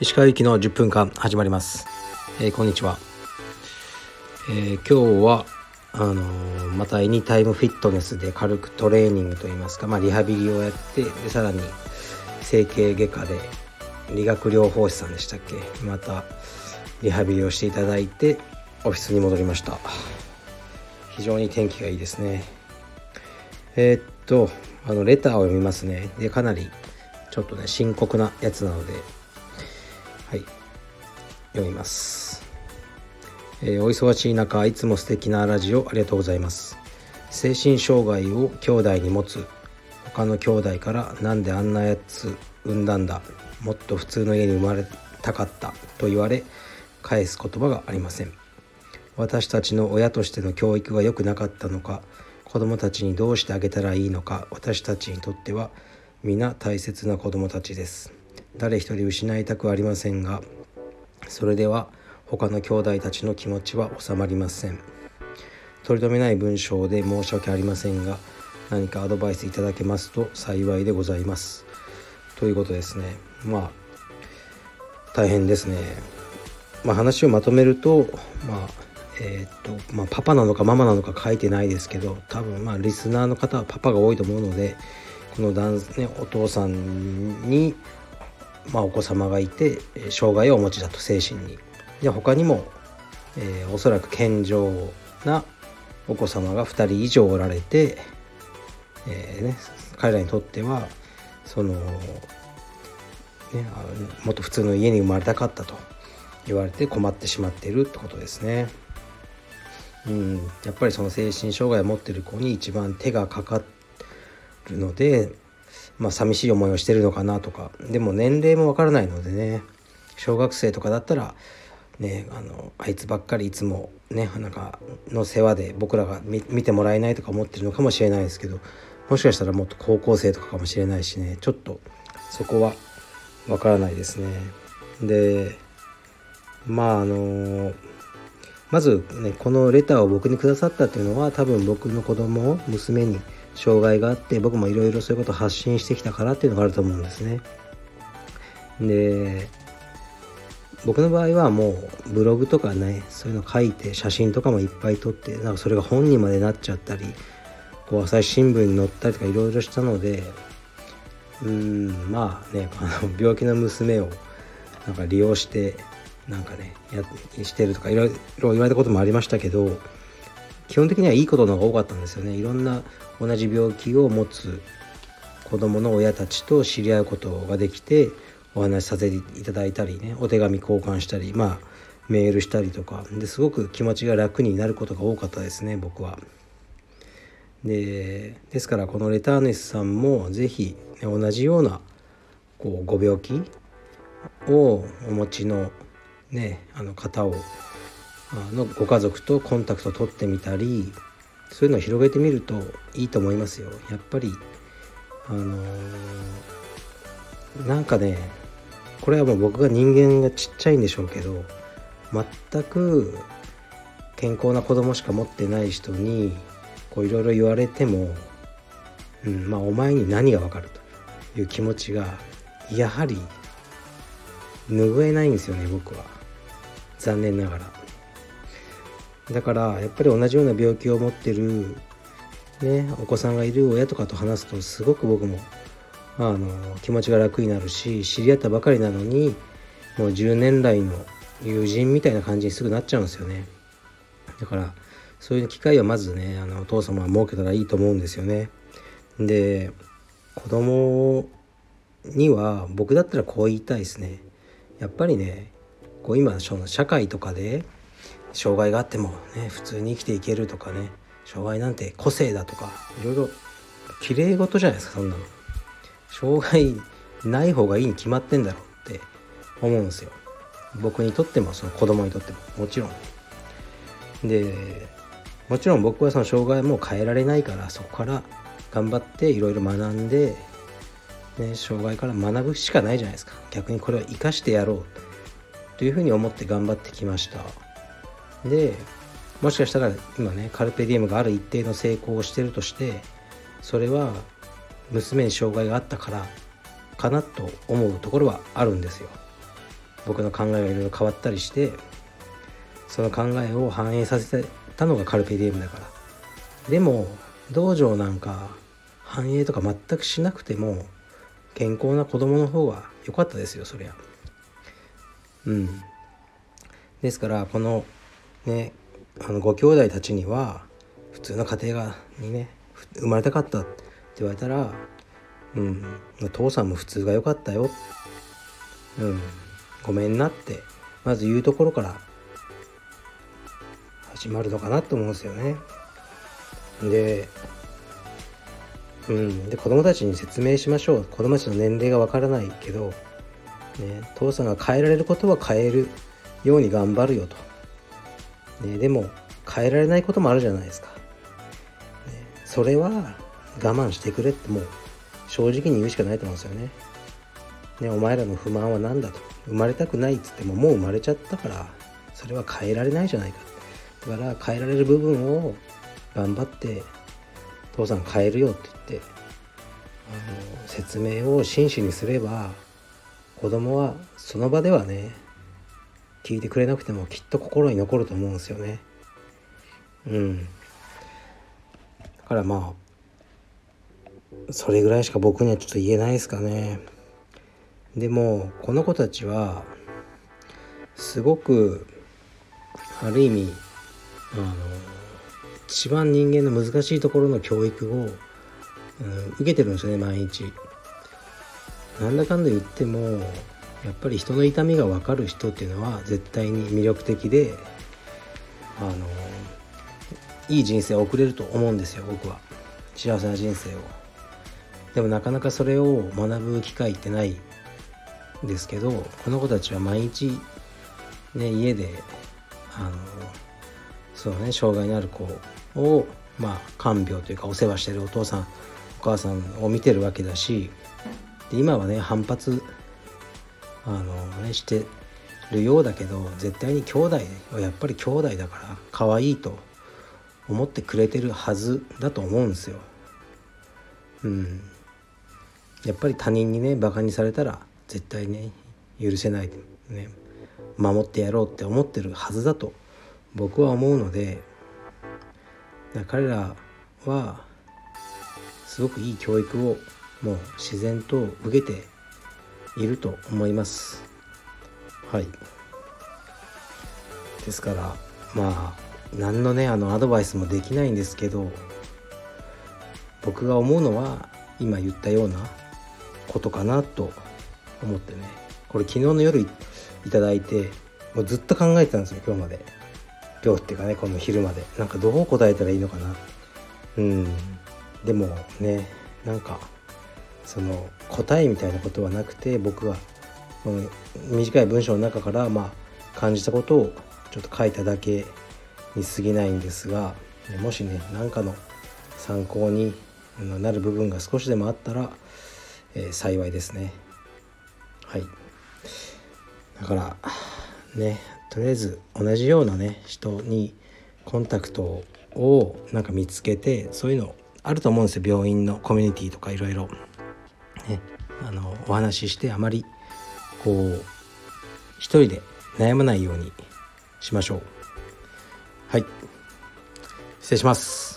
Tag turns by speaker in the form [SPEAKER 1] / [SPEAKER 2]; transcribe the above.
[SPEAKER 1] 石川行きの10分間始まります、えー、こんにちは、えー、今日はあのー、またエニタイムフィットネスで軽くトレーニングといいますか、まあ、リハビリをやってでさらに整形外科で理学療法士さんでしたっけ？またリハビリをしていただいてオフィスに戻りました。非常に天気がいいですね。えー、っとあのレターを読みますね。でかなりちょっとね深刻なやつなのではい。読みます、えー、お忙しい中いつも素敵なラジオありがとうございます。精神障害を兄弟に持つ他の兄弟からなんであんなやつ産んだんだもっと普通の家に生まれたかったと言われ返す言葉がありません。私たちの親としての教育が良くなかったのか子どもたちにどうしてあげたらいいのか私たちにとっては皆大切な子どもたちです。誰一人失いたくありませんがそれでは他の兄弟たちの気持ちは収まりません。取り留めない文章で申し訳ありませんが何かアドバイスいただけますと幸いでございます。ということですね。まあ大変ですね。まあ話をまとめるとまあえー、っとまあ、パパなのかママなのか書いてないですけど多分まあリスナーの方はパパが多いと思うのでこの男、ね、お父さんに、まあ、お子様がいて障害をお持ちだと精神に。で他にも、えー、おそらく健常なお子様が2人以上おられて、えーね、彼らにとってはその、ね、もっと普通の家に生まれたかったと言われて困ってしまっているってことですね。うん、やっぱりその精神障害を持ってる子に一番手がかかるので、まあ、寂しい思いをしてるのかなとか。でも年齢もわからないのでね。小学生とかだったら、ね、あのあいつばっかりいつもねなんかの世話で僕らが見てもらえないとか思ってるのかもしれないですけどもしかしたらもっと高校生とかかもしれないしね。ちょっとそこはわからないですね。でまああのまずねこのレターを僕にくださったっていうのは多分僕の子供を娘に障害があって僕もいろいろそういうことを発信してきたからっていうのがあると思うんですね。で僕の場合はもうブログとかねそういうの書いて写真とかもいっぱい撮ってなんかそれが本にまでなっちゃったりこう朝日新聞に載ったりとかいろいろしたのでうんまあねあの病気の娘をなんか利用してなんかねやしてるとかいろいろ言われたこともありましたけど基本的にはいいことの方が多かったんですよねいろんな同じ病気を持つ子供の親たちと知り合うことができてお話しさせていただいたりねお手紙交換したりまあメールしたりとかですごく気持ちが楽になることが多かったですね僕は。でですからこのレターネスさんも是非、ね、同じようなこうご病気をお持ちのねあの方をのご家族とコンタクトを取ってみたりそういうのを広げてみるといいと思いますよ。やっぱりあのー、なんかねこれはもう僕が人間がちっちゃいんでしょうけど全く健康な子供しか持ってない人にこういろいろ言われても、うん、まあお前に何がわかるという気持ちがやはり拭えないんですよね僕は。残念ながら。だからやっぱり同じような病気を持ってるねお子さんがいる親とかと話すとすごく僕もあの気持ちが楽になるし知り合ったばかりなのにもう10年来の友人みたいな感じにすぐなっちゃうんですよね。だからそういう機会はまずねあのお父様は設けたらいいと思うんですよね。で子供には僕だったらこう言いたいですね。やっぱりねこう今その社会とかで障害があってもね普通に生きていけるとかね障害なんて個性だとかいろいろ綺麗事じゃないですかそんなの。障害ない方がいいに決まってんだろうって思うんですよ。僕にとってもその子供にとってももちろん。でもちろん僕はその障害も変えられないからそこから頑張っていろいろ学んで、ね、障害から学ぶしかないじゃないですか。逆にこれを生かしてやろうというふうに思って頑張ってきました。でもしかしたら今ねカルペディウムがある一定の成功をしてるとしてそれは娘に障害があったからかなと思うところはあるんですよ。僕の考えがいろいろ変わったりしてその考えを反映させたのがカルペディウムだから。でも道場なんか反映とか全くしなくても健康な子供の方が良かったですよそりゃ。うん。ですからこのねあのご兄弟たちには普通の家庭がにね生まれたかったって言われたらうん。父さんも普通が良かったよ。うん。ごめんなってまず言うところから始まるのかなと思うんですよね。でうん。で子供たちに説明しましょう。子供たちの年齢がわからないけど、ね、父さんが変えられることは変えるように頑張るよと、ね、でも変えられないこともあるじゃないですか、ね、それは我慢してくれってもう正直に言うしかないと思うんですよね。ねお前らの不満は何だと。生まれたくないっつってももう生まれちゃったからそれは変えられないじゃないか。だから変えられる部分を頑張って父さん変えるよって言ってあの説明を真摯にすれば子供はその場ではね聞いてくれなくてもきっと心に残ると思うんですよね。うん。だからまあそれぐらいしか僕にはちょっと言えないですかね。でもこの子たちはすごくある意味あの一番人間の難しいところの教育を、うん、受けてるんですよね毎日。なんだかんだ言ってもやっぱり人の痛みが分かる人っていうのは絶対に魅力的であのいい人生を送れると思うんですよ僕は。幸せな人生を。でもなかなかそれを学ぶ機会ってないんですけどこの子たちは毎日ね家であのそうね障害のある子をまあ看病というかお世話してるお父さんお母さんを見てるわけだし今はね反発あのねしてるようだけど絶対に兄弟はやっぱり兄弟だから可愛いと思ってくれてるはずだと思うんですよ。うん。やっぱり他人にねバカにされたら絶対ね許せないね守ってやろうって思ってるはずだと僕は思うので彼らはすごくいい教育をもう自然と受けていると思います。はい。ですからまあ何のねあのアドバイスもできないんですけど僕が思うのは今言ったようなことかなと思ってね。これ昨日の夜いただいてもうずっと考えてたんですよ今日まで。今日っていうかねこの昼まで。なんかどう答えたらいいのかな。うん。でもねなんかその答えみたいなことはなくて僕は短い文章の中からまあ感じたことをちょっと書いただけに過ぎないんですがもしね何かの参考になる部分が少しでもあったら、えー、幸いですね。はい。だからねとりあえず同じようなね人にコンタクトをなんか見つけてそういうのあると思うんですよ。病院のコミュニティとかいろいろ。ねあのお話ししてあまりこう一人で悩まないようにしましょう。はい。失礼します。